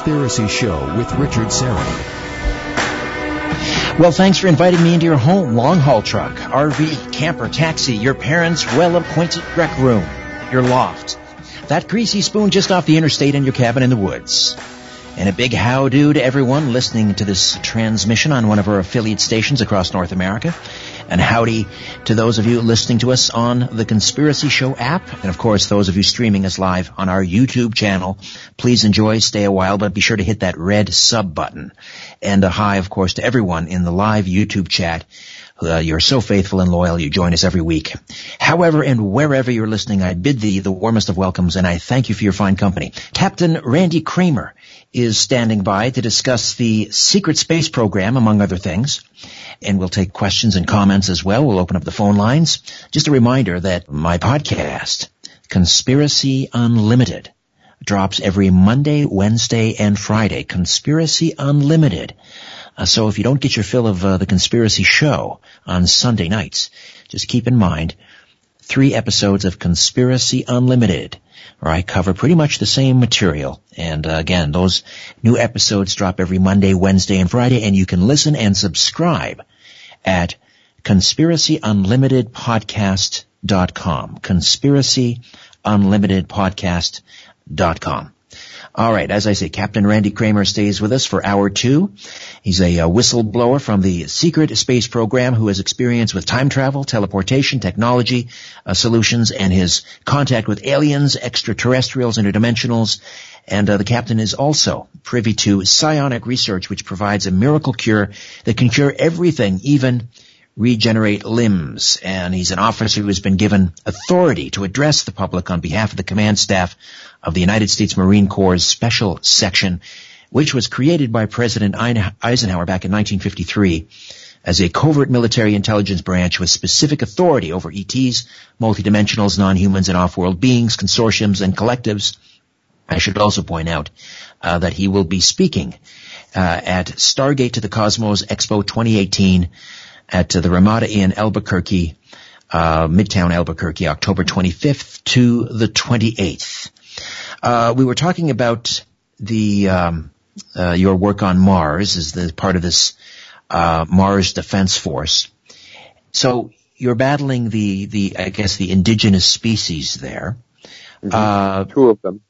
Conspiracy Show with Richard Syrett. Well, thanks for inviting me into your home, long haul truck, RV, camper, taxi, your parents' well appointed rec room, your loft, that greasy spoon just off the interstate in your cabin in the woods. And a big how-do to everyone listening to this transmission on one of our affiliate stations across North America. And howdy to those of you listening to us on the Conspiracy Show app. And of course, those of you streaming us live on our YouTube channel. Please enjoy, stay a while, but be sure to hit that red sub button. And a hi, of course, to everyone in the live YouTube chat. Uh, you're so faithful and loyal. You join us every week. However and wherever you're listening, I bid thee the warmest of welcomes and I thank you for your fine company. Captain Randy Cramer is standing by to discuss the secret space program, among other things. And we'll take questions and comments as well. We'll open up the phone lines. Just a reminder that my podcast, Conspiracy Unlimited, drops every Monday, Wednesday, and Friday. Conspiracy Unlimited. Uh, so if you don't get your fill of uh, the conspiracy show on Sunday nights, just keep in mind three episodes of Conspiracy Unlimited, where I cover pretty much the same material. And uh, again, those new episodes drop every Monday, Wednesday, and Friday, and you can listen and subscribe at conspiracyunlimitedpodcast.com. Conspiracyunlimitedpodcast.com. All right, as I say, Captain Randy Cramer stays with us for hour two. He's a, a, whistleblower from the secret space program who has experience with time travel, teleportation, technology uh, solutions, and his contact with aliens, extraterrestrials, interdimensionals. And uh, the captain is also privy to psionic research, which provides a miracle cure that can cure everything, even regenerate limbs. And he's an officer who has been given authority to address the public on behalf of the command staff of the United States Marine Corps Special Section, which was created by President Eisenhower back in 1953 as a covert military intelligence branch with specific authority over ETs, multidimensionals, non-humans, and off-world beings, consortiums, and collectives. I should also point out uh, that he will be speaking uh, at Stargate to the Cosmos Expo 2018 at uh, the Ramada Inn, Albuquerque, uh, Midtown Albuquerque, October 25th to the 28th. Uh, we were talking about the um, uh, your work on Mars as the part of this uh, Mars Defense Force. So you're battling the the I guess the indigenous species there. Mm-hmm. Uh, two of them.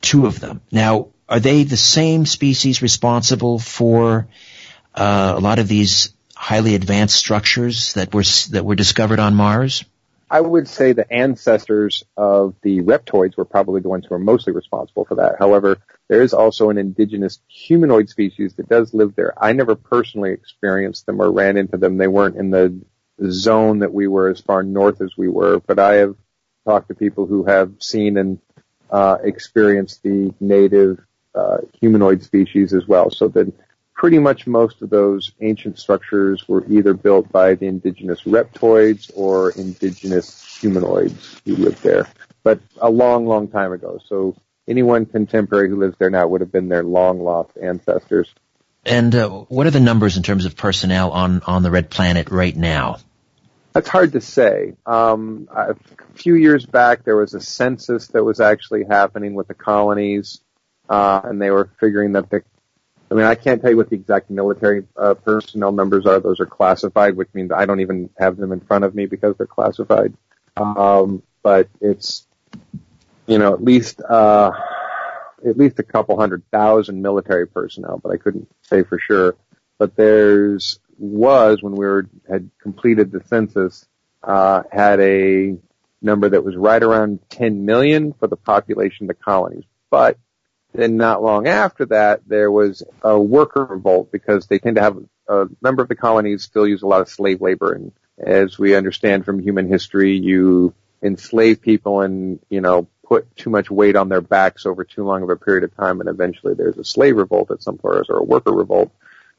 Two of them. Now, are they the same species responsible for uh, a lot of these highly advanced structures that were that were discovered on Mars? I would say the ancestors of the reptoids were probably the ones who are mostly responsible for that. However, there is also an indigenous humanoid species that does live there. I never personally experienced them or ran into them. They weren't in the zone that we were as far north as we were, but I have talked to people who have seen and uh, experienced the native uh, humanoid species as well. So the pretty much most of those ancient structures were either built by the indigenous reptoids or indigenous humanoids who lived there, but a long, long time ago. So anyone contemporary who lives there now would have been their long lost ancestors. And uh, what are the numbers in terms of personnel on on the Red Planet right now? That's hard to say. Um, a few years back, there was a census that was actually happening with the colonies, uh, and they were figuring that the I mean, I can't tell you what the exact military uh, personnel numbers are. Those are classified, which means I don't even have them in front of me because they're classified. Um, but it's, you know, at least, uh, at least a couple hundred thousand military personnel, but I couldn't say for sure. But there's, was when we were, had completed the census, uh, had a number that was right around 10 million for the population of the colonies. But then not long after that, there was a worker revolt because they tend to have a number of the colonies still use a lot of slave labor. And as we understand from human history, you enslave people and, you know, put too much weight on their backs over too long of a period of time and eventually there's a slave revolt at some place or a worker revolt.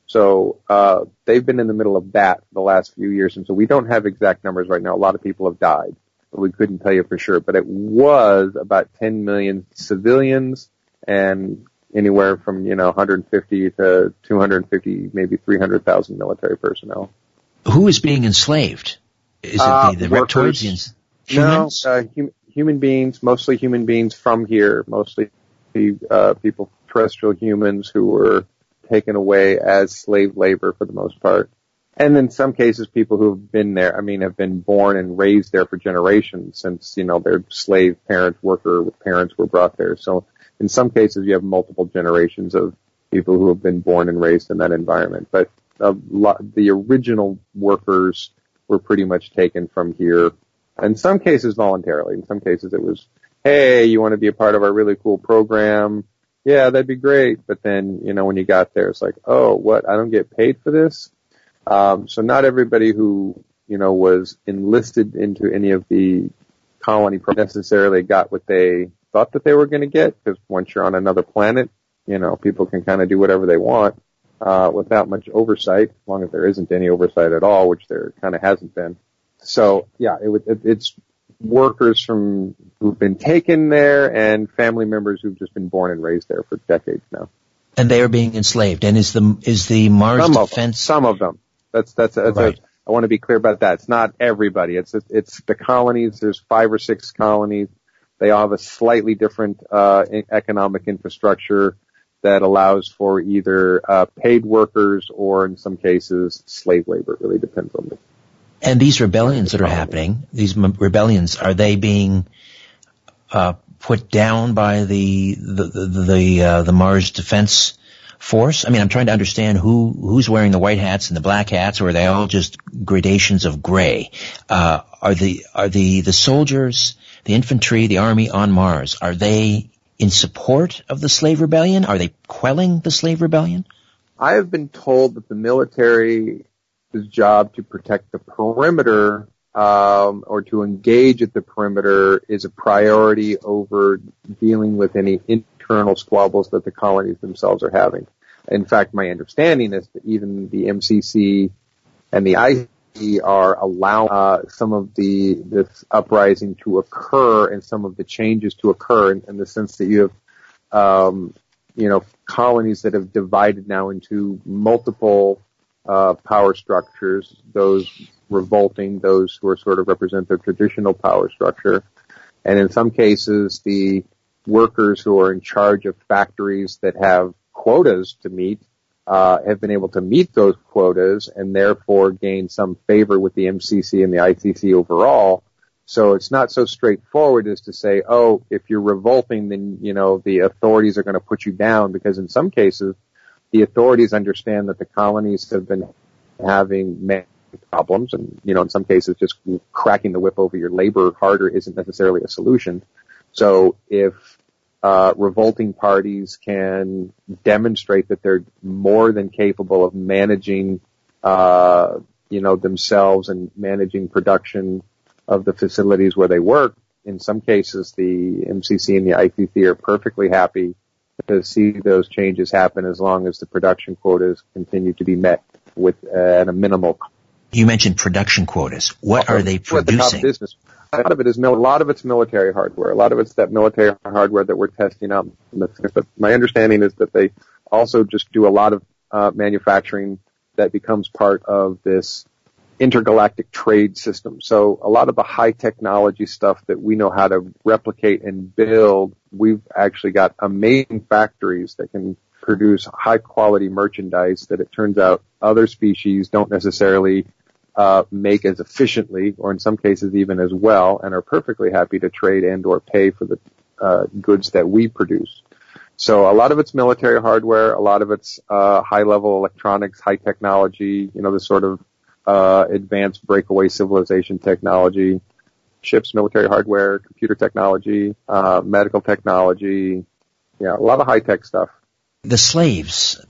So, uh, they've been in the middle of that the last few years and so we don't have exact numbers right now. A lot of people have died. We couldn't tell you for sure, but it was about 10 million civilians and anywhere from, you know, 150 to 250, maybe 300,000 military personnel. Who is being enslaved? Is it uh, the, the reptoids? Humans? No, uh, hum, human beings, mostly human beings from here, mostly uh, people, terrestrial humans who were taken away as slave labor for the most part. And in some cases, people who have been there, I mean, have been born and raised there for generations since, you know, their slave parents, worker parents were brought there. So in some cases, you have multiple generations of people who have been born and raised in that environment. But lot, the original workers were pretty much taken from here. In some cases voluntarily. In some cases it was, hey, you want to be a part of our really cool program? Yeah, that'd be great. But then, you know, when you got there, it's like, oh, what? I don't get paid for this? Um, so not everybody who, you know, was enlisted into any of the colony necessarily got what they thought that they were going to get because once you're on another planet, you know, people can kind of do whatever they want uh, without much oversight, as long as there isn't any oversight at all, which there kind of hasn't been. So yeah, it, it, it's workers from who've been taken there and family members who've just been born and raised there for decades now. And they are being enslaved. And is the is the Mars some Defense? Of some of them. That's that's, that's right. a, I want to be clear about that. It's not everybody. It's it's the colonies. There's five or six colonies. They all have a slightly different uh, economic infrastructure that allows for either uh, paid workers or, in some cases, slave labor. It really depends on the. And these rebellions that are happening, these rebellions, are they being uh, put down by the the the the, uh, the Mars Defense Force? I mean, I'm trying to understand who who's wearing the white hats and the black hats, or are they all just gradations of gray? Uh, are the are the the soldiers, the infantry, the army on Mars? Are they in support of the slave rebellion? Are they quelling the slave rebellion? I have been told that the military's job to protect the perimeter um, or to engage at the perimeter is a priority over dealing with any internal squabbles that the colonies themselves are having. In fact, my understanding is that even the MCC and the are allowing uh, some of the this uprising to occur and some of the changes to occur in, in the sense that you have um, you know colonies that have divided now into multiple uh, power structures those revolting those who are sort of represent their traditional power structure. And in some cases the workers who are in charge of factories that have quotas to meet uh, have been able to meet those quotas and therefore gain some favor with the MCC and the ICC overall. So it's not so straightforward as to say, oh, if you're revolting, then, you know, the authorities are going to put you down because in some cases, the authorities understand that the colonies have been having many problems and, you know, in some cases just cracking the whip over your labor harder isn't necessarily a solution. So if uh, revolting parties can demonstrate that they're more than capable of managing, uh, you know, themselves and managing production of the facilities where they work. In some cases, the MCC and the ICC are perfectly happy to see those changes happen as long as the production quotas continue to be met with uh, at a minimal. You mentioned production quotas. What are they producing? A lot of it is a lot of it's military hardware. A lot of it's that military hardware that we're testing out. But my understanding is that they also just do a lot of uh, manufacturing that becomes part of this intergalactic trade system. So a lot of the high technology stuff that we know how to replicate and build, we've actually got amazing factories that can produce high quality merchandise that it turns out other species don't necessarily uh, make as efficiently, or in some cases even as well, and are perfectly happy to trade and or pay for the uh, goods that we produce. So a lot of it's military hardware, a lot of it's uh, high level electronics, high technology, you know, the sort of uh, advanced breakaway civilization technology, ships, military hardware, computer technology, uh, medical technology, yeah, a lot of high tech stuff. The slaves.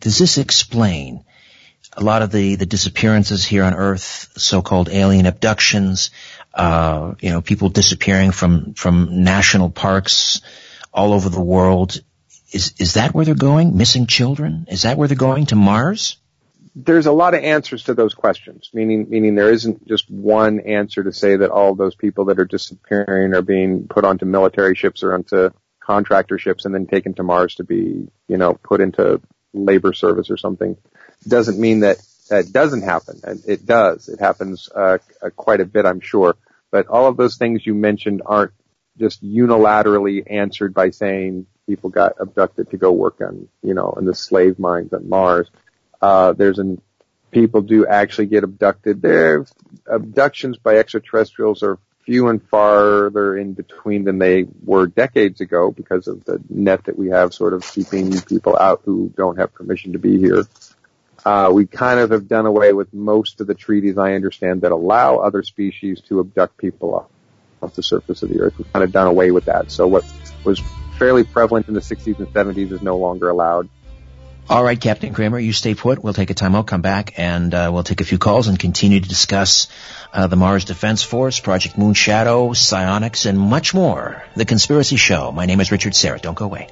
Does this explain a lot of the, the disappearances here on Earth, so-called alien abductions, uh, you know, people disappearing from, from national parks all over the world. Is, is that where they're going? Missing children? Is that where they're going to Mars? There's a lot of answers to those questions, meaning, meaning there isn't just one answer to say that all those people that are disappearing are being put onto military ships or onto contractor ships and then taken to Mars to be, you know, put into labor service or something doesn't mean that that doesn't happen. It does. It happens uh, uh, quite a bit, I'm sure. But all of those things you mentioned aren't just unilaterally answered by saying people got abducted to go work on, you know, in the slave mines on Mars. Uh, there's an, people do actually get abducted. There, abductions by extraterrestrials are few and farther in between than they were decades ago because of the net that we have sort of keeping people out who don't have permission to be here. Uh, we kind of have done away with most of the treaties I understand that allow other species to abduct people off, off the surface of the earth. We've kind of done away with that. So what was fairly prevalent in the 60s and 70s is no longer allowed. All right, Captain Cramer, you stay put. We'll take a time out, come back, and uh, we'll take a few calls and continue to discuss uh, the Mars Defense Force, Project Moon Shadow, psionics, and much more. The Conspiracy Show. My name is Richard Syrett. Don't go away.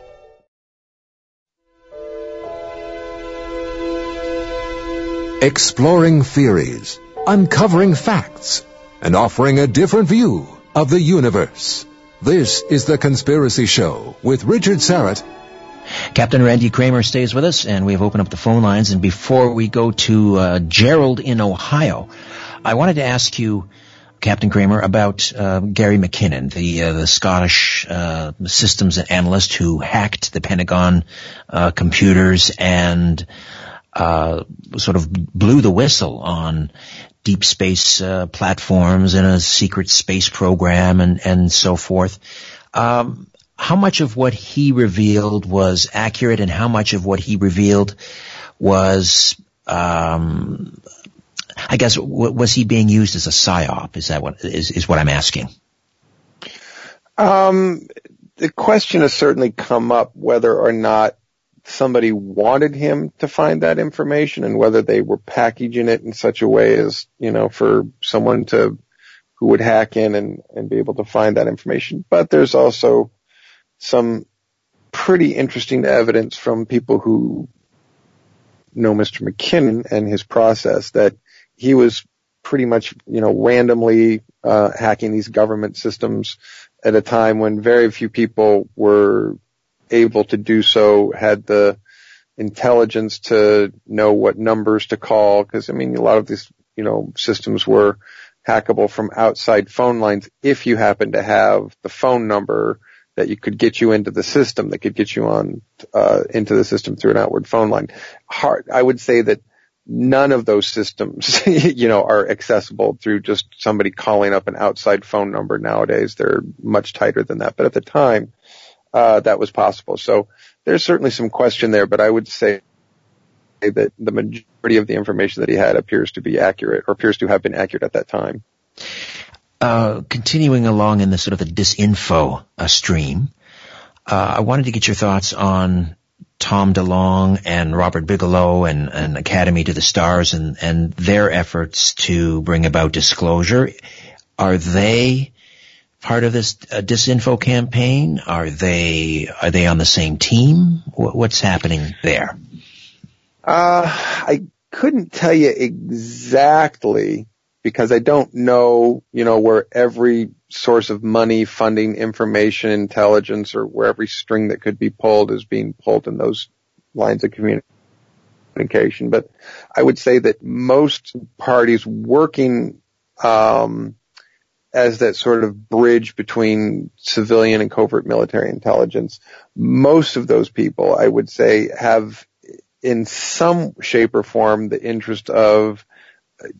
Exploring theories, uncovering facts, and offering a different view of the universe. This is The Conspiracy Show with Richard Syrett. Captain Randy Cramer stays with us, and we've opened up the phone lines. And before we go to uh, Gerald in Ohio, I wanted to ask you, Captain Cramer, about uh, Gary McKinnon, the uh, the Scottish uh, systems analyst who hacked the Pentagon uh, computers and uh, sort of blew the whistle on deep space uh, platforms and a secret space program and and so forth. Um, how much of what he revealed was accurate, and how much of what he revealed was, um, I guess, was he being used as a psyop? Is that what is is what I'm asking? Um, the question has certainly come up whether or not somebody wanted him to find that information and whether they were packaging it in such a way as, you know, for someone to, who would hack in and, and be able to find that information. But there's also some pretty interesting evidence from people who know Mr. McKinnon and his process that he was pretty much, you know, randomly uh, hacking these government systems at a time when very few people were able to do so, had the intelligence to know what numbers to call. Cause I mean, a lot of these, you know, systems were hackable from outside phone lines if you happen to have the phone number that you could get you into the system that could get you on, uh, into the system through an outward phone line. Hard, I would say that none of those systems, you know, are accessible through just somebody calling up an outside phone number nowadays. They're much tighter than that. But at the time, that was possible. So there's certainly some question there, but I would say that the majority of the information that he had appears to be accurate or appears to have been accurate at that time. Uh, continuing along in the sort of the disinfo uh, stream, uh, I wanted to get your thoughts on Tom DeLonge and Robert Bigelow and, and Academy to the Stars and, and their efforts to bring about disclosure. Are they part of this uh, disinfo campaign? Are they are they on the same team? What's happening there? Uh, I couldn't tell you exactly because I don't know, you know, where every source of money, funding, information, intelligence, or where every string that could be pulled is being pulled in those lines of communication. But I would say that most parties working um, as that sort of bridge between civilian and covert military intelligence. Most of those people, I would say, have in some shape or form the interest of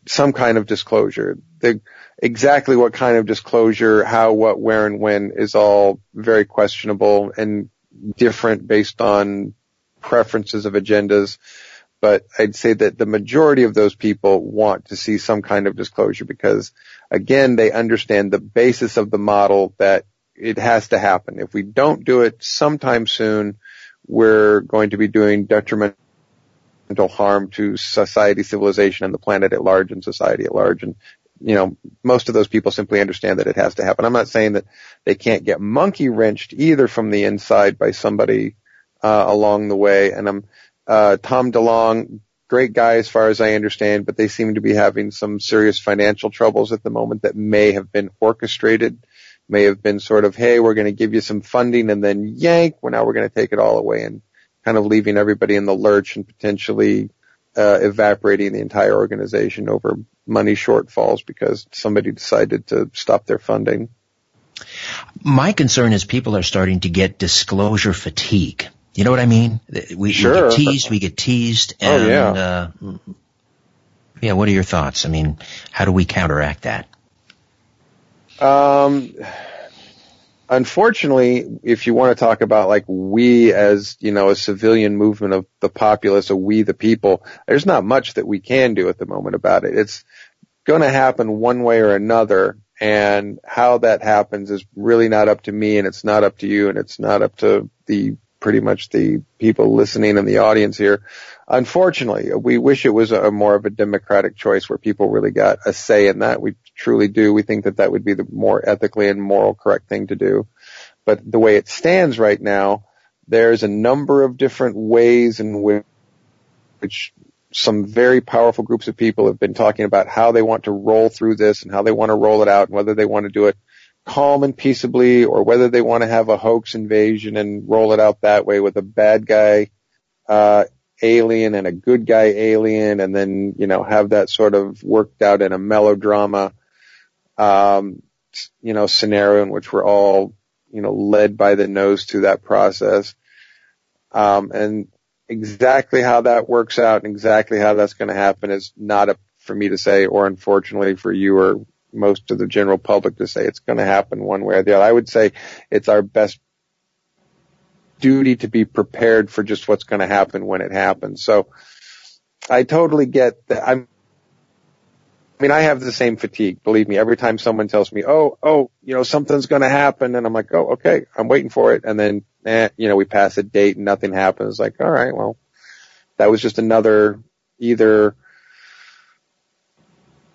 some kind of disclosure. The, exactly what kind of disclosure, how, what, where, and when is all very questionable and different based on preferences of agendas but I'd say that the majority of those people want to see some kind of disclosure because again, they understand the basis of the model that it has to happen. If we don't do it sometime soon, we're going to be doing detrimental harm to society, civilization, and the planet at large and society at large. And, you know, most of those people simply understand that it has to happen. I'm not saying that they can't get monkey wrenched either from the inside by somebody uh, along the way. And I'm uh, Tom DeLonge, great guy as far as I understand, but they seem to be having some serious financial troubles at the moment that may have been orchestrated, may have been sort of, hey, we're going to give you some funding and then yank, well now we're going to take it all away and kind of leaving everybody in the lurch and potentially uh, evaporating the entire organization over money shortfalls because somebody decided to stop their funding. My concern is people are starting to get disclosure fatigue. You know what I mean? We, sure. we get teased, we get teased, and oh, yeah. Uh, yeah. What are your thoughts? I mean, how do we counteract that? Um, unfortunately, if you want to talk about like we as, you know, a civilian movement of the populace, or we the people, there's not much that we can do at the moment about it. It's going to happen one way or another. And how that happens is really not up to me and it's not up to you and it's not up to the pretty much the people listening in the audience here. Unfortunately, we wish it was a more of a democratic choice where people really got a say in that. We truly do. We think that that would be the more ethically and moral correct thing to do. But the way it stands right now, there's a number of different ways in which, which some very powerful groups of people have been talking about how they want to roll through this and how they want to roll it out and whether they want to do it calm and peaceably or whether they want to have a hoax invasion and roll it out that way with a bad guy uh, alien and a good guy alien and then you know have that sort of worked out in a melodrama um, you know scenario in which we're all you know led by the nose through that process. Um, and exactly how that works out and exactly how that's going to happen is not up for me to say or unfortunately for you or most of the general public to say it's going to happen one way or the other. I would say it's our best duty to be prepared for just what's going to happen when it happens. So I totally get that. I'm, I mean, I have the same fatigue. Believe me, every time someone tells me, "Oh, oh, you know, something's going to happen," and I'm like, "Oh, okay, I'm waiting for it," and then, eh, you know, we pass a date and nothing happens. Like, all right, well, that was just another either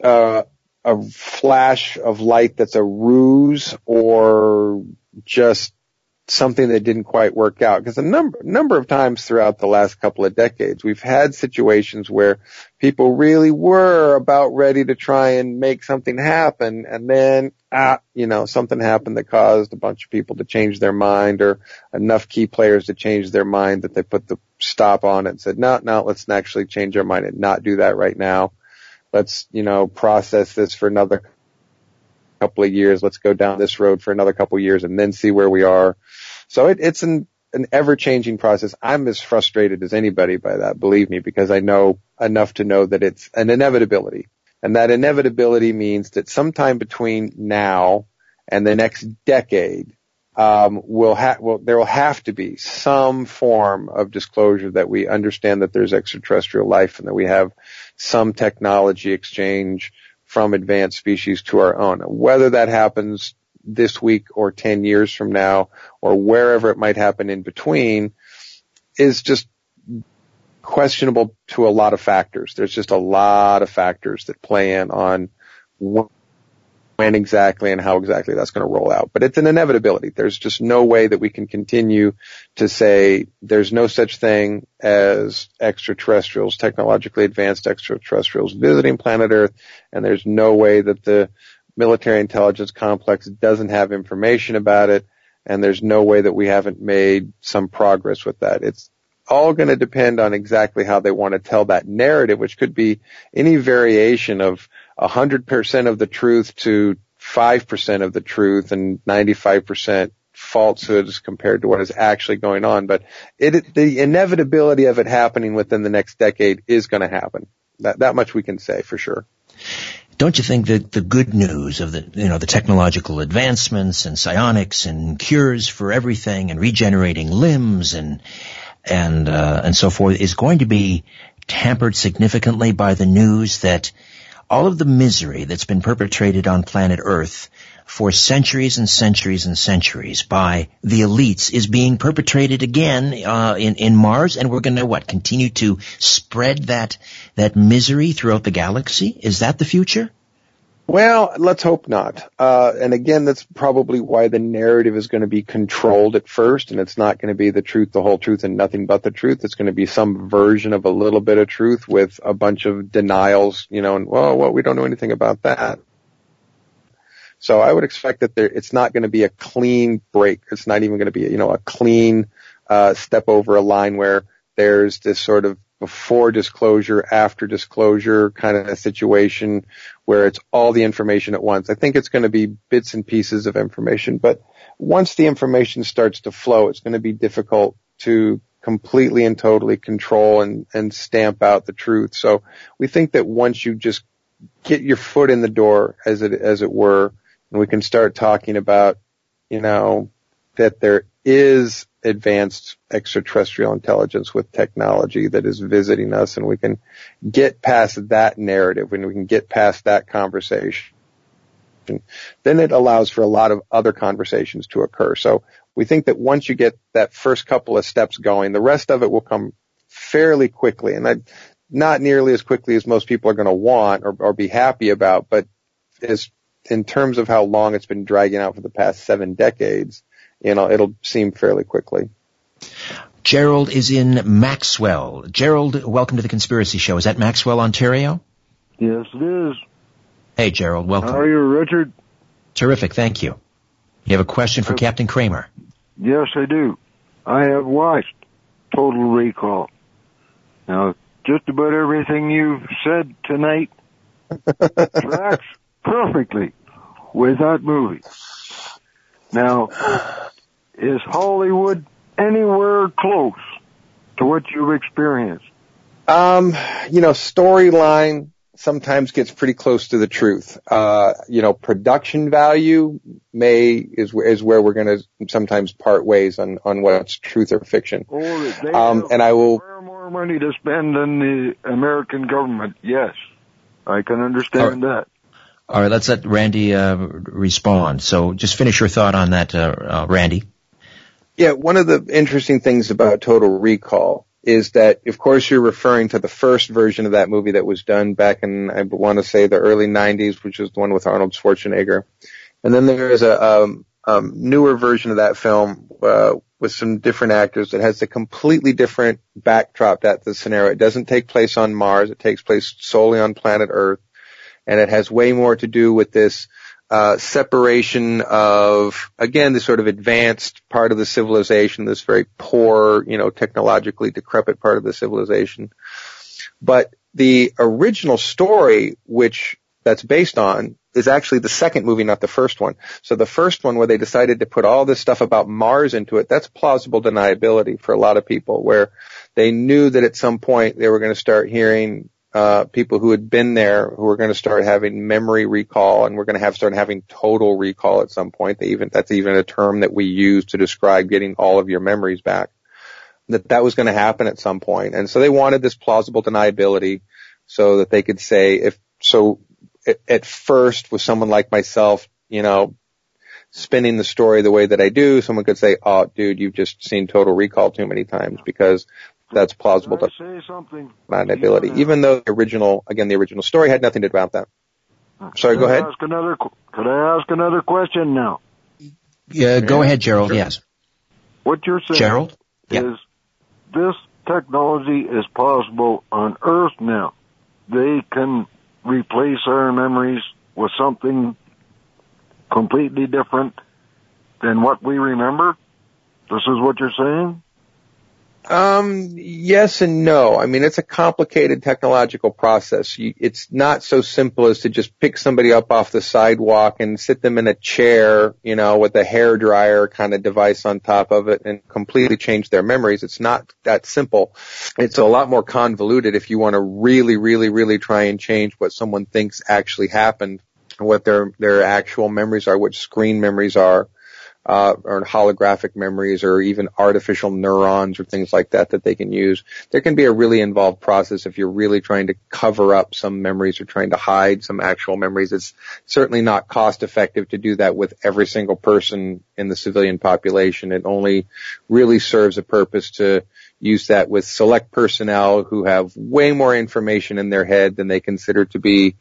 uh, a flash of light that's a ruse or just something that didn't quite work out. Because a number number of times throughout the last couple of decades, we've had situations where people really were about ready to try and make something happen, and then ah, you know, something happened that caused a bunch of people to change their mind, or enough key players to change their mind that they put the stop on it and said, no, no, let's actually change our mind and not do that right now let's, you know, process this for another couple of years. Let's go down this road for another couple of years and then see where we are. So it, it's an, an ever changing process. I'm as frustrated as anybody by that, believe me, because I know enough to know that it's an inevitability. And that inevitability means that sometime between now and the next decade, um, will ha- well, there will have to be some form of disclosure that we understand that there's extraterrestrial life and that we have some technology exchange from advanced species to our own. Whether that happens this week or 10 years from now or wherever it might happen in between is just questionable to a lot of factors. There's just a lot of factors that play in on when exactly and how exactly that's going to roll out. But it's an inevitability. There's just no way that we can continue to say there's no such thing as extraterrestrials, technologically advanced extraterrestrials visiting planet Earth, and there's no way that the military intelligence complex doesn't have information about it, and there's no way that we haven't made some progress with that. It's all going to depend on exactly how they want to tell that narrative, which could be any variation of 100% of the truth to 5% of the truth and 95% falsehoods compared to what is actually going on. But it, the inevitability of it happening within the next decade is going to happen. That, that much we can say for sure. Don't you think that the good news of the, you know, the technological advancements and psionics and cures for everything and regenerating limbs and, and, uh, and so forth is going to be tampered significantly by the news that all of the misery that's been perpetrated on planet Earth for centuries and centuries and centuries by the elites is being perpetrated again uh, in in Mars, and we're going to what continue to spread that that misery throughout the galaxy. Is that the future? Well, let's hope not. Uh, and again, that's probably why the narrative is going to be controlled at first, and it's not going to be the truth, the whole truth, and nothing but the truth. It's going to be some version of a little bit of truth with a bunch of denials, you know, and well, well, we don't know anything about that. So I would expect that there, it's not going to be a clean break. It's not even going to be, you know, a clean uh, step over a line where there's this sort of before disclosure, after disclosure kind of a situation where it's all the information at once. I think it's going to be bits and pieces of information, but once the information starts to flow, it's going to be difficult to completely and totally control and, and stamp out the truth. So we think that once you just get your foot in the door, as it, as it were, and we can start talking about, you know, that there is advanced extraterrestrial intelligence with technology that is visiting us and we can get past that narrative and we can get past that conversation then it allows for a lot of other conversations to occur. So we think that once you get that first couple of steps going, the rest of it will come fairly quickly and not nearly as quickly as most people are going to want or, or be happy about, but as in terms of how long it's been dragging out for the past seven decades, you know, it'll seem fairly quickly. Gerald is in Maxwell. Gerald, welcome to the Conspiracy Show. Is that Maxwell, Ontario? Yes, it is. Hey, Gerald, welcome. How are you, Richard? Terrific, thank you. You have a question for uh, Captain Cramer? Yes, I do. I have watched Total Recall. Now, just about everything you've said tonight tracks perfectly with that movie. Now, is Hollywood anywhere close to what you've experienced? Um, you know, storyline sometimes gets pretty close to the truth. Uh, you know, production value may is is where we're going to sometimes part ways on on what's truth or fiction. Oh, um, and I will more money to spend than the American government. Yes, I can understand that. All right, let's let Randy uh, respond. So just finish your thought on that, uh, uh, Randy. Yeah, one of the interesting things about Total Recall is that, of course, you're referring to the first version of that movie that was done back in, I want to say, the early 90s, which was the one with Arnold Schwarzenegger. And then there is a um, um, newer version of that film uh, with some different actors that has a completely different backdrop to the scenario. It doesn't take place on Mars. It takes place solely on planet Earth and it has way more to do with this uh, separation of again this sort of advanced part of the civilization, this very poor, you know, technologically decrepit part of the civilization. But the original story, which that's based on, is actually the second movie, not the first one. So the first one where they decided to put all this stuff about Mars into it, that's plausible deniability for a lot of people where they knew that at some point they were going to start hearing uh, people who had been there who are going to start having memory recall and we're going to have start having total recall at some point. They even, that's even a term that we use to describe getting all of your memories back. That that was going to happen at some point. And so they wanted this plausible deniability so that they could say if, so at, at first with someone like myself, you know, spinning the story the way that I do, someone could say, "Oh, dude, you've just seen Total Recall too many times because that's plausible to say something ability, yeah. even though the original, again, the original story had nothing to do about that. Sorry, could go ahead. Ask another, could I ask another question now? Yeah, go ahead, Gerald. Sure. Yes. What you're saying Gerald? is yeah. this technology is possible on Earth now. They can replace our memories with something completely different than what we remember. This is what you're saying? Um, yes and no. I mean, it's a complicated technological process. You, it's not so simple as to just pick somebody up off the sidewalk and sit them in a chair, you know, with a hair dryer kind of device on top of it and completely change their memories. It's not that simple. It's a lot more convoluted if you want to really, really, really try and change what someone thinks actually happened, what their, their actual memories are, what screen memories are uh, or holographic memories or even artificial neurons or things like that that they can use. There can be a really involved process if you're really trying to cover up some memories or trying to hide some actual memories. It's certainly not cost effective to do that with every single person in the civilian population. It only really serves a purpose to use that with select personnel who have way more information in their head than they consider to be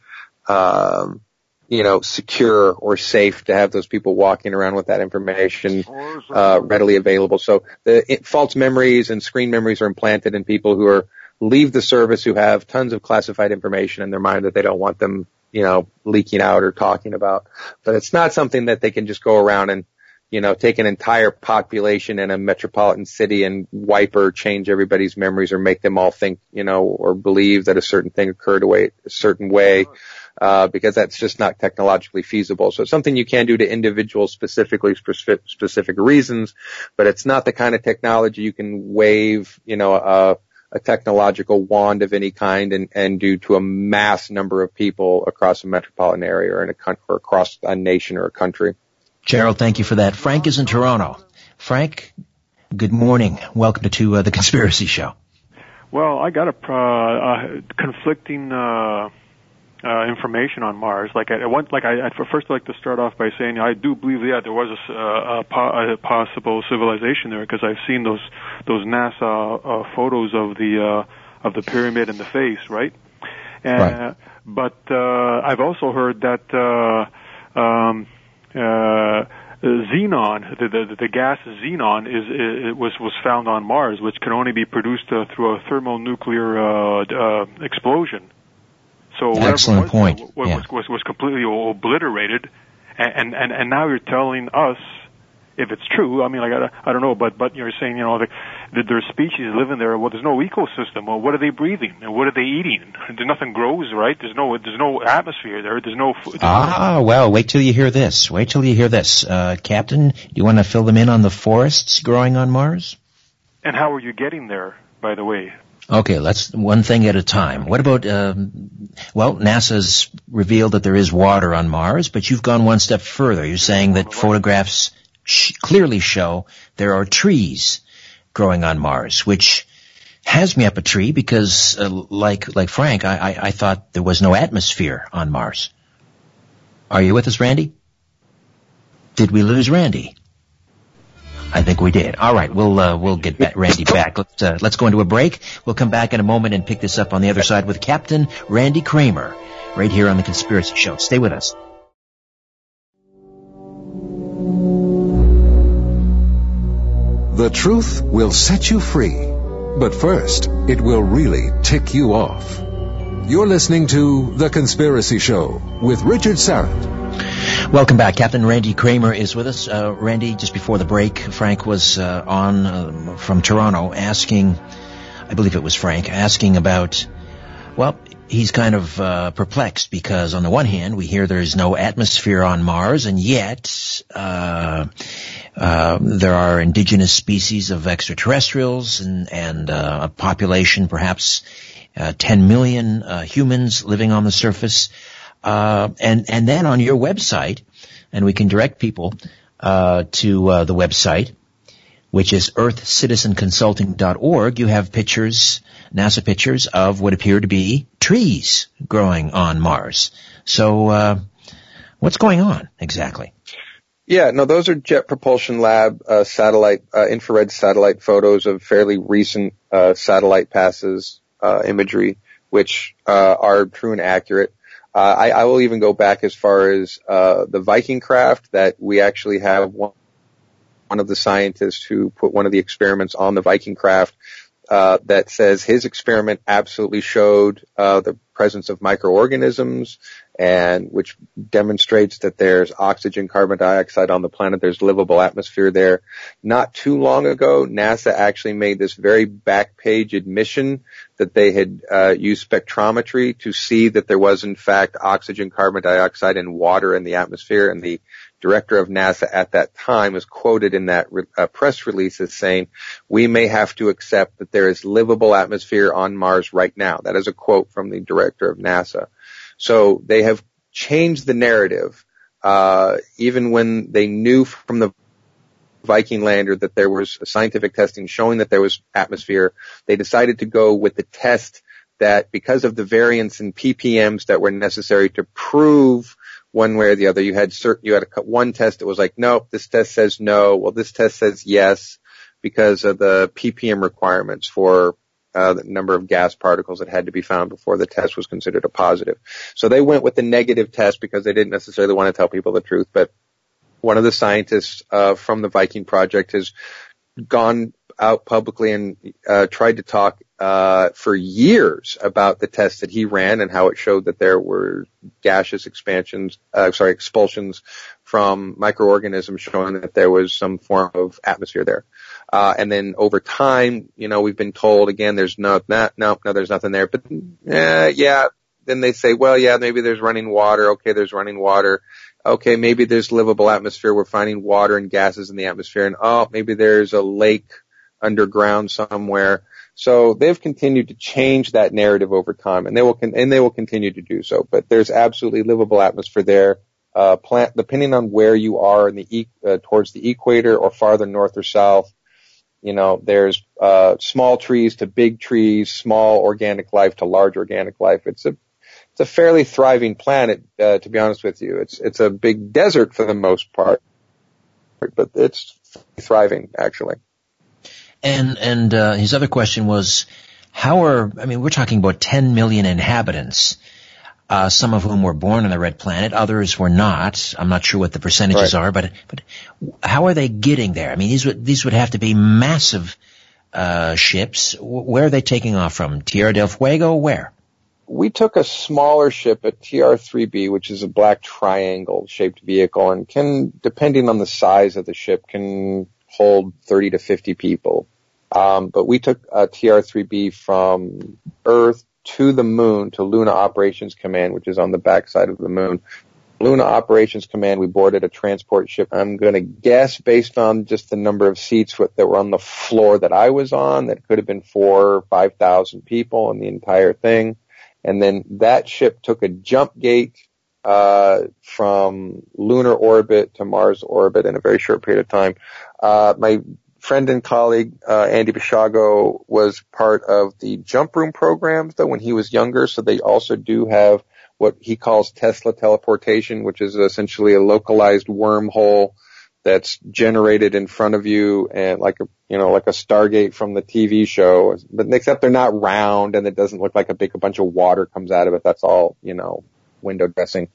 um, you know, secure or safe to have those people walking around with that information uh, readily available. So the it, false memories and screen memories are implanted in people who are leave the service who have tons of classified information in their mind that they don't want them, you know, leaking out or talking about. But it's not something that they can just go around and you know, take an entire population in a metropolitan city and wipe or change everybody's memories or make them all think, you know, or believe that a certain thing occurred a, way, a certain way, uh, because that's just not technologically feasible. So it's something you can do to individuals specifically for specific reasons, but it's not the kind of technology you can wave, you know, a, a technological wand of any kind and, and do to a mass number of people across a metropolitan area or in a country or across a nation or a country. Gerald, thank you for that. Frank is in Toronto. Frank, good morning. Welcome to uh, the Conspiracy Show. Well, I got a uh, conflicting uh, uh, information on Mars. Like I, I want, like I, I first like to start off by saying I do believe yeah there was a, a, a possible civilization there because I've seen those those NASA uh, photos of the uh, of the pyramid and the face, right? And, right. But uh, I've also heard that uh, um, uh, xenon, the, the, the gas xenon, is, is was was found on Mars, which can only be produced uh, through a thermonuclear uh, uh, explosion. So excellent was, point. Was, yeah. was, was was completely obliterated, and and and now you're telling us if it's true. I mean, like I, I don't know, but but you're saying you know that, that there's species living there. Well, there's no ecosystem. Well, what are they breathing? And what are they eating? There's nothing grows, right? There's no there's no atmosphere there. There's no. There's ah, well, wait till you hear this. Wait till you hear this, uh, Captain. Do you want to fill them in on the forests growing on Mars? And how are you getting there? By the way, Okay, let's one thing at a time. What about, um, well, NASA's revealed that there is water on Mars, but you've gone one step further. You're saying that photographs sh- clearly show there are trees growing on Mars, which has me up a tree because, uh, like like Frank, I, I, I thought there was no atmosphere on Mars. Are you with us, Randy? Did we lose Randy? I think we did. All right, we'll uh, we'll get back, Randy back. Let's uh, let's go into a break. We'll come back in a moment and pick this up on the other side with Captain Randy Cramer, right here on the Conspiracy Show. Stay with us. The truth will set you free, but first, it will really tick you off. You're listening to The Conspiracy Show with Richard Syrett. Welcome back. Captain Randy Cramer is with us. Uh, Randy, just before the break, Frank was uh, on uh, from Toronto asking, I believe it was Frank, asking about, well, he's kind of uh, perplexed because on the one hand, we hear there's no atmosphere on Mars, and yet uh, uh, there are indigenous species of extraterrestrials and, and a population, perhaps 10 million humans living on the surface. Uh, and and then on your website, and we can direct people uh, to uh, the website, which is EarthCitizenConsulting.org. You have pictures, NASA pictures of what appear to be trees growing on Mars. So, uh, what's going on exactly? Yeah, no, those are Jet Propulsion Lab uh, satellite, uh, infrared satellite photos of fairly recent satellite passes imagery, which are true and accurate. Uh, I, I, will even go back as far as uh, the Viking craft that we actually have one, one of the scientists who put one of the experiments on the Viking craft uh, that says his experiment absolutely showed uh, the presence of microorganisms and which demonstrates that there's oxygen, carbon dioxide on the planet. There's livable atmosphere there. Not too long ago, NASA actually made this very back page admission that they had uh, used spectrometry to see that there was in fact oxygen, carbon dioxide, and water in the atmosphere. And the director of NASA at that time was quoted in that re- uh, press release as saying, "We may have to accept that there is livable atmosphere on Mars right now." That is a quote from the director of NASA. So they have changed the narrative, uh, even when they knew from the Viking lander that there was scientific testing showing that there was atmosphere. They decided to go with the test that because of the variance in ppms that were necessary to prove one way or the other, you had certain, you had a, one test that was like, nope, this test says no. Well, this test says yes because of the ppm requirements for uh, the number of gas particles that had to be found before the test was considered a positive. So they went with the negative test because they didn't necessarily want to tell people the truth. But one of the scientists uh, from the Viking project has gone out publicly and uh, tried to talk uh, for years about the test that he ran and how it showed that there were gaseous expansions, uh, sorry, expulsions from microorganisms showing that there was some form of atmosphere there. Uh, and then over time, you know, we've been told again, there's no, not, no, no, there's nothing there. But eh, yeah, then they say, well, yeah, maybe there's running water. Okay, there's running water. Okay, maybe there's livable atmosphere. We're finding water and gases in the atmosphere. And oh, maybe there's a lake underground somewhere. So they've continued to change that narrative over time, and they will con- and they will continue to do so. But there's absolutely livable atmosphere there. Uh, plant depending on where you are in the e- uh, towards the equator or farther north or south. You know, there's uh, small trees to big trees, small organic life to large organic life. It's a it's a fairly thriving planet, uh, to be honest with you. It's it's a big desert for the most part, but it's thriving actually. And and uh, his other question was, how are I mean we're talking about 10 million inhabitants, uh, some of whom were born on the red planet, others were not. I'm not sure what the percentages right. are, but but how are they getting there? I mean these would these would have to be massive uh, ships. Where are they taking off from? Tierra del Fuego? Where? we took a smaller ship, a TR-3B, which is a black triangle shaped vehicle and can, depending on the size of the ship, can hold 30 to 50 people. Um, but we took a TR-3B from Earth to the moon to Luna Operations Command, which is on the backside of the moon. Luna Operations Command, we boarded a transport ship. I'm going to guess based on just the number of seats that were on the floor that I was on, that could have been four or 5,000 people in the entire thing. And then that ship took a jump gate uh, from lunar orbit to Mars orbit in a very short period of time. Uh, my friend and colleague uh, Andy Basiago was part of the jump room programs though when he was younger, so they also do have what he calls Tesla teleportation, which is essentially a localized wormhole that's generated in front of you and like a you know like a Stargate from the TV show, but except they're not round and it doesn't look like a big a bunch of water comes out of it. That's all you know window dressing.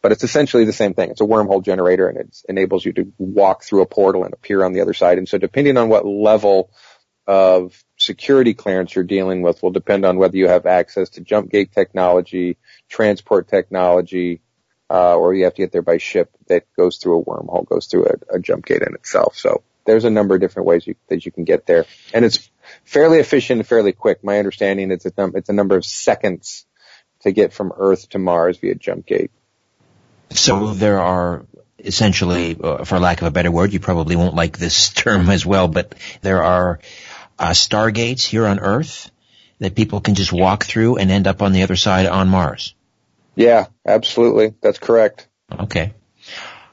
But it's essentially the same thing. It's a wormhole generator and it enables you to walk through a portal and appear on the other side. And so depending on what level of security clearance you're dealing with will depend on whether you have access to jump gate technology, transport technology, uh, or you have to get there by ship that goes through a wormhole, goes through a, a jump gate in itself. So there's a number of different ways you, that you can get there, and it's fairly efficient and fairly quick. My understanding is it's a, it's a number of seconds to get from Earth to Mars via jump gate. So there are essentially, uh, for lack of a better word, you probably won't like this term as well, but there are uh, stargates here on Earth that people can just walk through and end up on the other side on Mars. Yeah, absolutely. That's correct. Okay.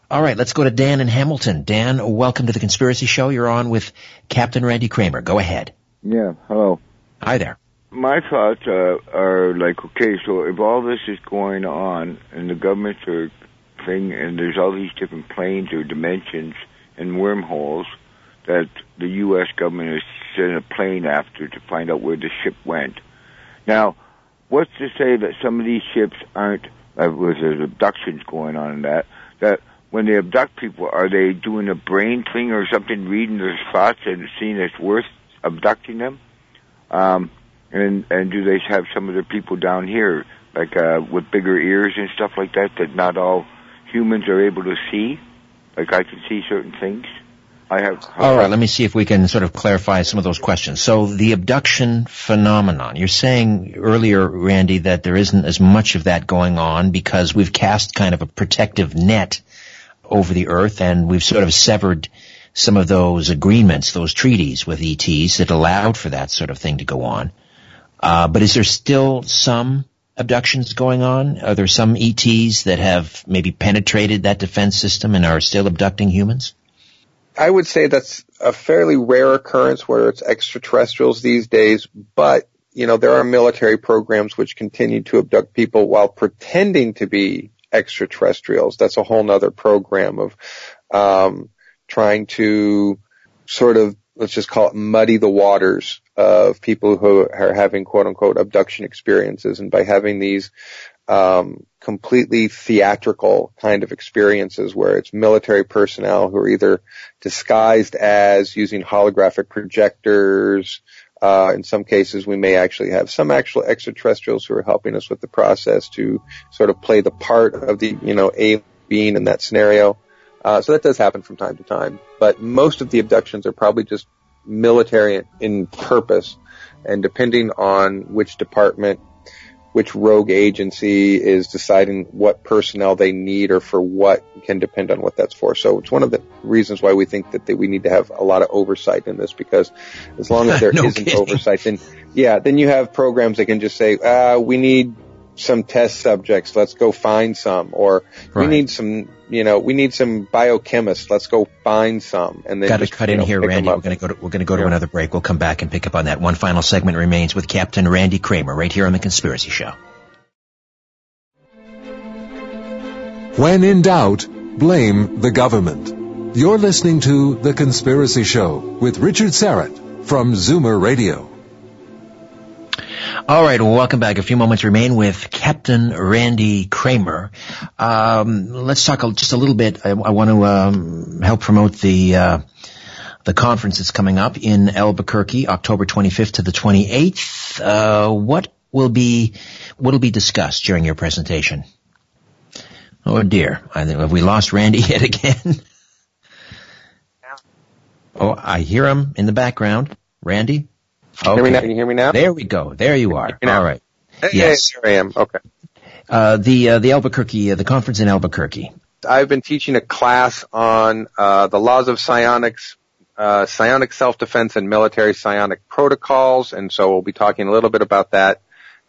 All right, let's go to Dan in Hamilton. Dan, welcome to the Conspiracy Show. You're on with Captain Randy Cramer. Go ahead. Yeah, hello. Hi there. My thoughts uh, are like, okay, so if all this is going on and the governments are thing, and there's all these different planes or dimensions and wormholes that the U.S. government is sending a plane after to find out where the ship went. Now, what's to say that some of these ships aren't, uh, with there's abductions going on in that, that when they abduct people, are they doing a brain thing or something, reading their thoughts and seeing it's worth abducting them? Um, and and do they have some of their people down here, like uh, with bigger ears and stuff like that, that not all humans are able to see? Like I can see certain things. I have. All right, let me see if we can sort of clarify some of those questions. So the abduction phenomenon, you're saying earlier, Randy, that there isn't as much of that going on because we've cast kind of a protective net over the earth and we've sort of severed some of those agreements, those treaties with ETs that allowed for that sort of thing to go on. Uh, but is there still some abductions going on? Are there some ETs that have maybe penetrated that defense system and are still abducting humans? I would say that's a fairly rare occurrence where it's extraterrestrials these days, but you know, there are military programs which continue to abduct people while pretending to be extraterrestrials. That's a whole nother program of um, trying to sort of let's just call it muddy the waters of people who are having quote unquote abduction experiences. And by having these um, completely theatrical kind of experiences where it's military personnel who are either disguised as using holographic projectors. Uh, in some cases, we may actually have some actual extraterrestrials who are helping us with the process to sort of play the part of the, you know, a being in that scenario. Uh, so that does happen from time to time, but most of the abductions are probably just military in purpose, and depending on which department which rogue agency is deciding what personnel they need or for what can depend on what that's for. So it's one of the reasons why we think that, that we need to have a lot of oversight in this because as long as there No not oversight, then yeah, then you have programs that can just say, uh, we need some test subjects. Let's go find some. Or Right. we need some, you know, we need some biochemists. Let's go find some. And then Got to cut in know, here, Randy. We're going to go to we're going to go to Yeah. another break. We'll come back and pick up on that. One final segment remains with Captain Randy Cramer right here on the Conspiracy Show. When in doubt, blame the government. You're listening to The Conspiracy Show with Richard Syrett from Zoomer Radio. All right, well, welcome back. A few moments remain with Captain Randy Cramer. Um, let's talk a, just a little bit. I, I want to um, help promote the uh, the conference that's coming up in Albuquerque, October 25th to the 28th. Uh, what will be what will be discussed during your presentation? Oh dear, I have we lost Randy yet again? oh, I hear him in the background. Randy. Hear me now? Can you hear me now? There we go. There you are. Hear me now? All right. Hey, Yes. Here I am. Okay. Uh, the uh, the Albuquerque uh, the conference in Albuquerque. I've been teaching a class on uh, the laws of psionics, uh, psionic self-defense, and military psionic protocols, and so we'll be talking a little bit about that,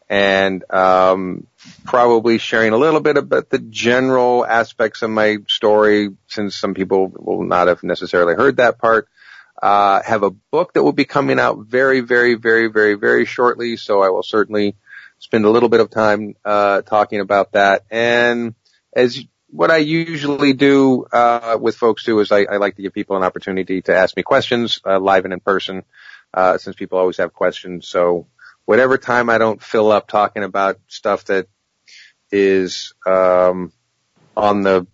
and um, probably sharing a little bit about the general aspects of my story, since some people will not have necessarily heard that part. Uh, have a book that will be coming out very, very, very, very, very shortly, so I will certainly spend a little bit of time uh, talking about that. And as what I usually do uh, with folks too is I, I like to give people an opportunity to ask me questions uh, live and in person, uh, since people always have questions. So whatever time I don't fill up talking about stuff that is um, on the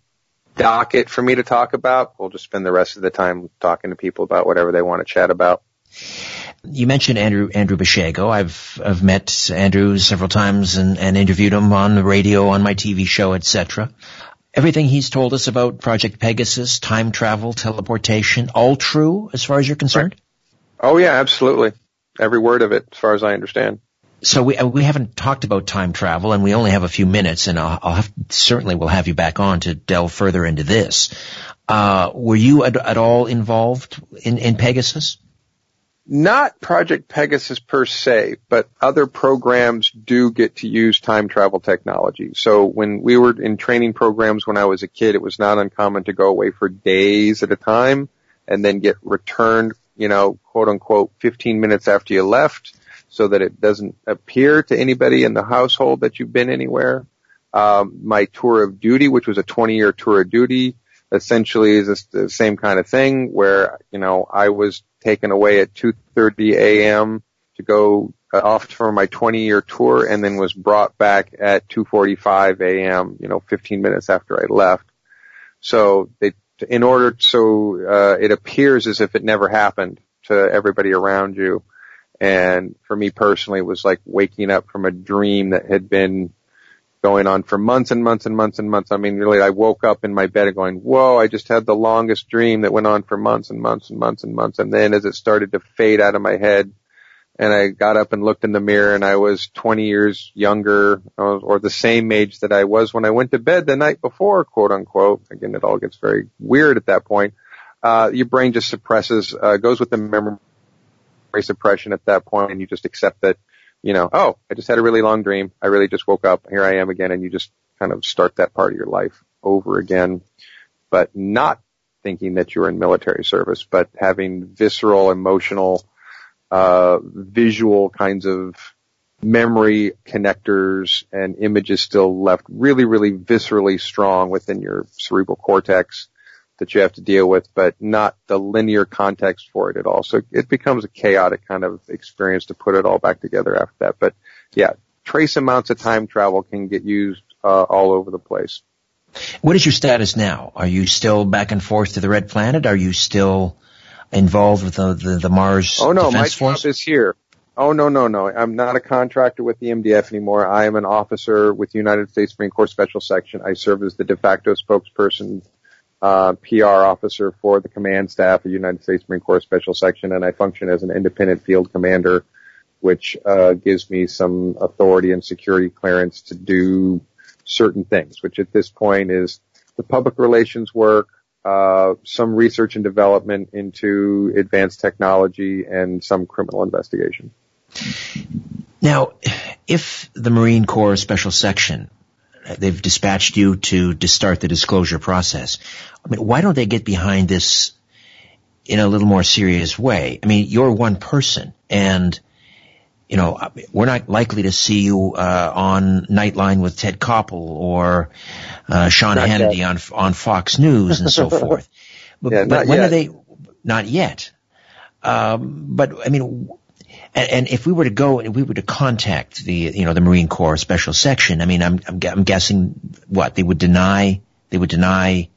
docket for me to talk about, we'll just spend the rest of the time talking to people about whatever they want to chat about. You mentioned Andrew Andrew Basiago. I've I've met Andrew several times and, and interviewed him on the radio, on my TV show, etc. Everything he's told us about Project Pegasus, time travel, teleportation, all true as far as you're concerned. Oh yeah, absolutely. Every word of it, as far as I understand. So we uh, we haven't talked about time travel, and we only have a few minutes, and I'll, I'll have certainly we'll have you back on to delve further into this. Uh, were you at, at all involved in, in Pegasus? Not Project Pegasus per se, but other programs do get to use time travel technology. So when we were in training programs when I was a kid, it was not uncommon to go away for days at a time and then get returned, you know, quote unquote, 15 minutes after you left so that it doesn't appear to anybody in the household that you've been anywhere. Um, my tour of duty, which was a 20 year tour of duty, essentially is the same kind of thing where, you know, I was taken away at 2.30 a.m. to go uh, off for my 20 year tour and then was brought back at 2.45 a.m., you know, 15 minutes after I left. So they, in order, so, uh, it appears as if it never happened to everybody around you. And for me personally, it was like waking up from a dream that had been going on for months and months and months and months. I mean, really, I woke up in my bed and going, whoa, I just had the longest dream that went on for months and months and months and months. And then as it started to fade out of my head and I got up and looked in the mirror and I was 20 years younger uh, or the same age that I was when I went to bed the night before, quote unquote. Again, it all gets very weird at that point. Uh, your brain just suppresses, uh, goes with the memory suppression at that point and you just accept that you know, oh, I just had a really long dream. I really just woke up. Here I am again. And you just kind of start that part of your life over again, but not thinking that you're in military service, but having visceral, emotional, uh, visual kinds of memory connectors and images still left really, really viscerally strong within your cerebral cortex that you have to deal with, but not the linear context for it at all. So it becomes a chaotic kind of experience to put it all back together after that. But yeah, trace amounts of time travel can get used uh, all over the place. What is your status now? Are you still back and forth to the Red Planet? Are you still involved with the the, the Mars Oh no, Defense my Force? job is here. Oh no, no, no. I'm not a contractor with the MDF anymore. I am an officer with the United States Marine Corps Special Section. I serve as the de facto spokesperson, uh, PR officer for the command staff of the United States Marine Corps Special Section, and I function as an independent field commander, which uh, gives me some authority and security clearance to do certain things, which at this point is the public relations work, uh, some research and development into advanced technology, and some criminal investigation. Now, if the Marine Corps Special Section, they've dispatched you to, to start the disclosure process, I mean, why don't they get behind this in a little more serious way? I mean, you're one person and, you know, we're not likely to see you, uh, on Nightline with Ted Koppel or, uh, Sean Not Hannity yet. on, on Fox News and so forth. But, Yeah, but when yet. are they, not yet. Um, but I mean, and, and if we were to go and we were to contact the, you know, the Marine Corps Special Section, I mean, I'm, I'm, I'm guessing what they would deny, they would deny.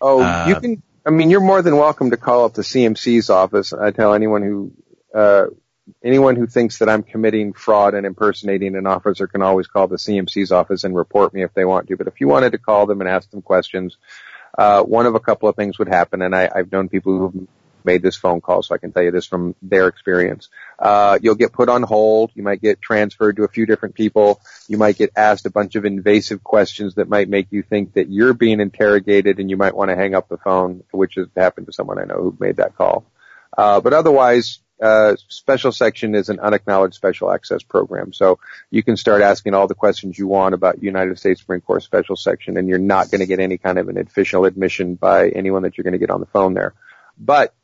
Oh, Uh, you can. I mean, you're more than welcome to call up the CMC's office. I tell anyone who, uh, anyone who thinks that I'm committing fraud and impersonating an officer can always call the CMC's office and report me if they want to. But if you wanted to call them and ask them questions, uh, one of a couple of things would happen. And I, I've known people who've made this phone call, so I can tell you this from their experience. Uh, you'll get put on hold. You might get transferred to a few different people. You might get asked a bunch of invasive questions that might make you think that you're being interrogated and you might want to hang up the phone, which has happened to someone I know who made that call. Uh, but otherwise, uh, special section is an unacknowledged special access program. So you can start asking all the questions you want about United States Marine Corps special section and you're not going to get any kind of an official admission by anyone that you're going to get on the phone there. But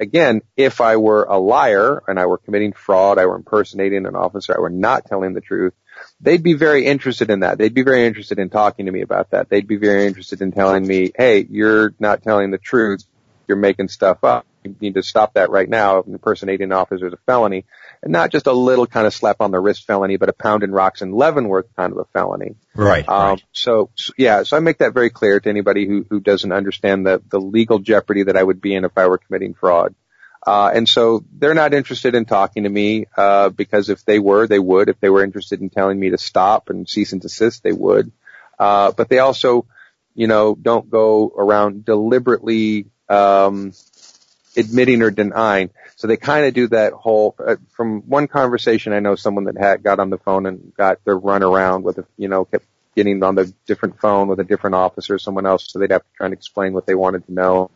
again, if I were a liar and I were committing fraud, I were impersonating an officer, I were not telling the truth, they'd be very interested in that. They'd be very interested in talking to me about that. They'd be very interested in telling me, hey, you're not telling the truth. You're making stuff up. You need to stop that right now. Impersonating an officer is a felony. And not just a little kind of slap on the wrist felony, but a pound in rocks and Leavenworth kind of a felony. Right. Um, so, so yeah, so I make that very clear to anybody who, who doesn't understand the, the legal jeopardy that I would be in if I were committing fraud. Uh, and so they're not interested in talking to me, uh, because if they were, they would. If they were interested in telling me to stop and cease and desist, they would. Uh, but they also, you know, don't go around deliberately, um, admitting or denying. So they kind of do that whole, uh, from one conversation, I know someone that had, got on the phone and got their run around with, a, you know, kept getting on the different phone with a different officer or someone else. So they'd have to try and explain what they wanted to know.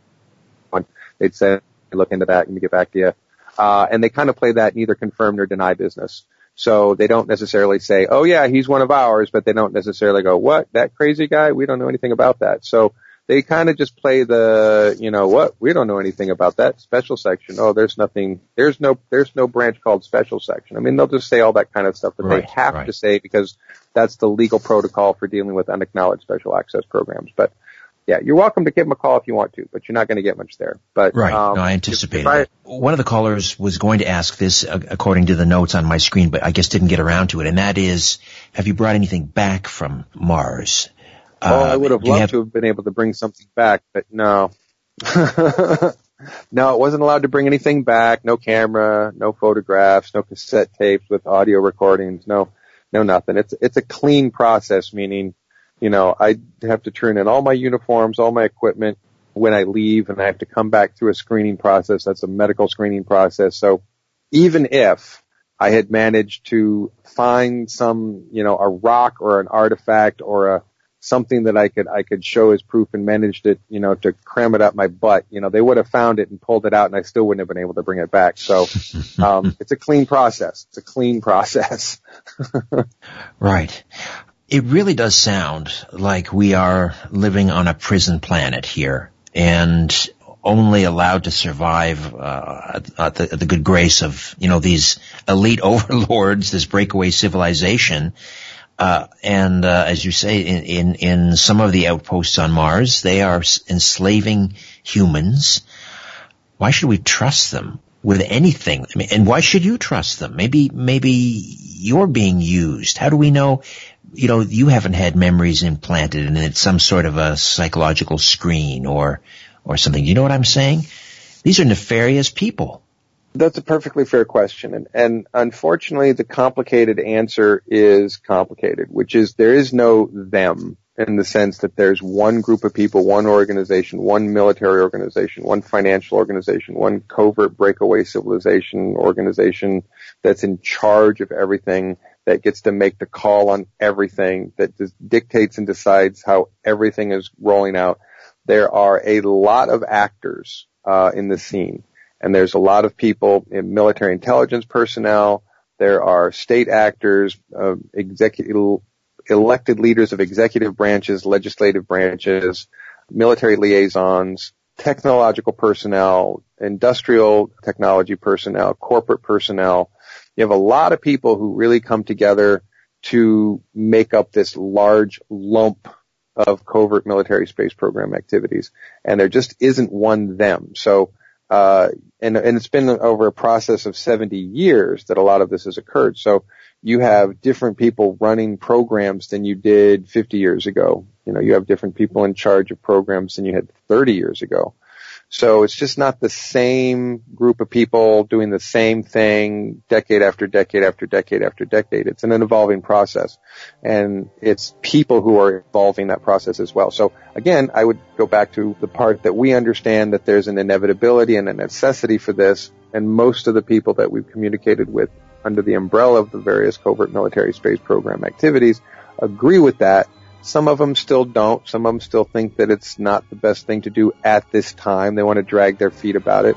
And They'd say, look into that and we get back to you. Uh, and they kind of play that neither confirm nor deny business. So they don't necessarily say, oh yeah, he's one of ours, but they don't necessarily go, what, that crazy guy? We don't know anything about that. So they kind of just play the, you know, what, we don't know anything about that special section. Oh, there's nothing, there's no, there's no branch called special section. I mean, they'll just say all that kind of stuff that Right, they have right. to say because that's the legal protocol for dealing with unacknowledged special access programs. But yeah, you're welcome to give them a call if you want to, but you're not going to get much there. But Right. um, no, I if- anticipated I- One of the callers was going to ask this uh, according to the notes on my screen, but I guess didn't get around to it, and that is, have you brought anything back from Mars? Oh, I Uh, would have loved have- to have been able to bring something back, but no. no, it wasn't allowed to bring anything back. No camera, no photographs, no cassette tapes with audio recordings, no, no nothing. It's, it's a clean process, meaning, you know, I have to turn in all my uniforms, all my equipment when I leave and I have to come back through a screening process. That's a medical screening process. So even if I had managed to find some, you know, a rock or an artifact or a, something that I could I could show as proof and managed it, you know, to cram it up my butt. You know, they would have found it and pulled it out, and I still wouldn't have been able to bring it back. So um, it's a clean process. It's a clean process. Right. It really does sound like we are living on a prison planet here and only allowed to survive uh, at, the, at the good grace of, you know, these elite overlords, this breakaway civilization. Uh, and uh, as you say, in, in in some of the outposts on Mars, they are enslaving humans. Why should we trust them with anything? I mean, and why should you trust them? Maybe maybe you're being used? How do we know, you know, you haven't had memories implanted and it's some sort of a psychological screen or, or something. You know what I'm saying? These are nefarious people. That's a perfectly fair question. And, and unfortunately, the complicated answer is complicated, which is there is no them in the sense that there's one group of people, one organization, one military organization, one financial organization, one covert breakaway civilization organization that's in charge of everything, that gets to make the call on everything, that dictates and decides how everything is rolling out. There are a lot of actors uh, in the scene, and there's a lot of people in military intelligence personnel. There are state actors, uh, executive elected leaders of executive branches, legislative branches, military liaisons, technological personnel, industrial technology personnel, corporate personnel. You have a lot of people who really come together to make up this large lump of covert military space program activities. And there just isn't one them. So, uh, and, and it's been over a process of 70 years that a lot of this has occurred. So you have different people running programs than you did 50 years ago. You know, you have different people in charge of programs than you had 30 years ago. So it's just not the same group of people doing the same thing decade after decade after decade after decade. It's an evolving process. And it's people who are evolving that process as well. So again, I would go back to the part that we understand that there's an inevitability and a necessity for this. And most of the people that we've communicated with under the umbrella of the various covert military space program activities agree with that. Some of them still don't. Some of them still think that it's not the best thing to do at this time. They want to drag their feet about it.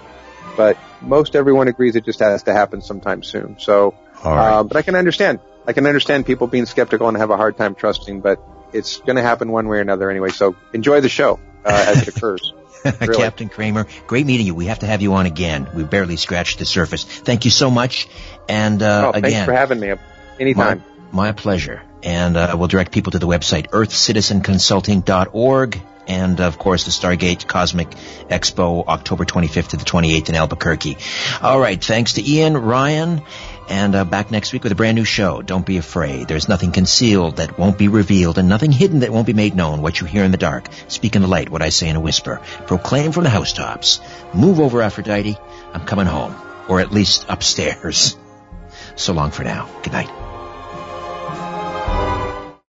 But most everyone agrees it just has to happen sometime soon. So, uh, but I can understand. I can understand people being skeptical and have a hard time trusting, but it's going to happen one way or another anyway. So enjoy the show uh, as it occurs. Really. Captain Cramer, great meeting you. We have to have you on again. We barely scratched the surface. Thank you so much. And uh, oh, again, thanks for having me. Anytime. My, my pleasure. And uh, we'll direct people to the website earthcitizenconsulting.org. And of course, the Stargate Cosmic Expo, October 25th to the 28th in Albuquerque. All right. Thanks to Ian, Ryan, and uh, back next week with a brand new show. Don't be afraid. There's nothing concealed that won't be revealed and nothing hidden that won't be made known. What you hear in the dark, speak in the light, what I say in a whisper. Proclaim from the housetops. Move over, Aphrodite. I'm coming home. Or at least upstairs. So long for now. Good night.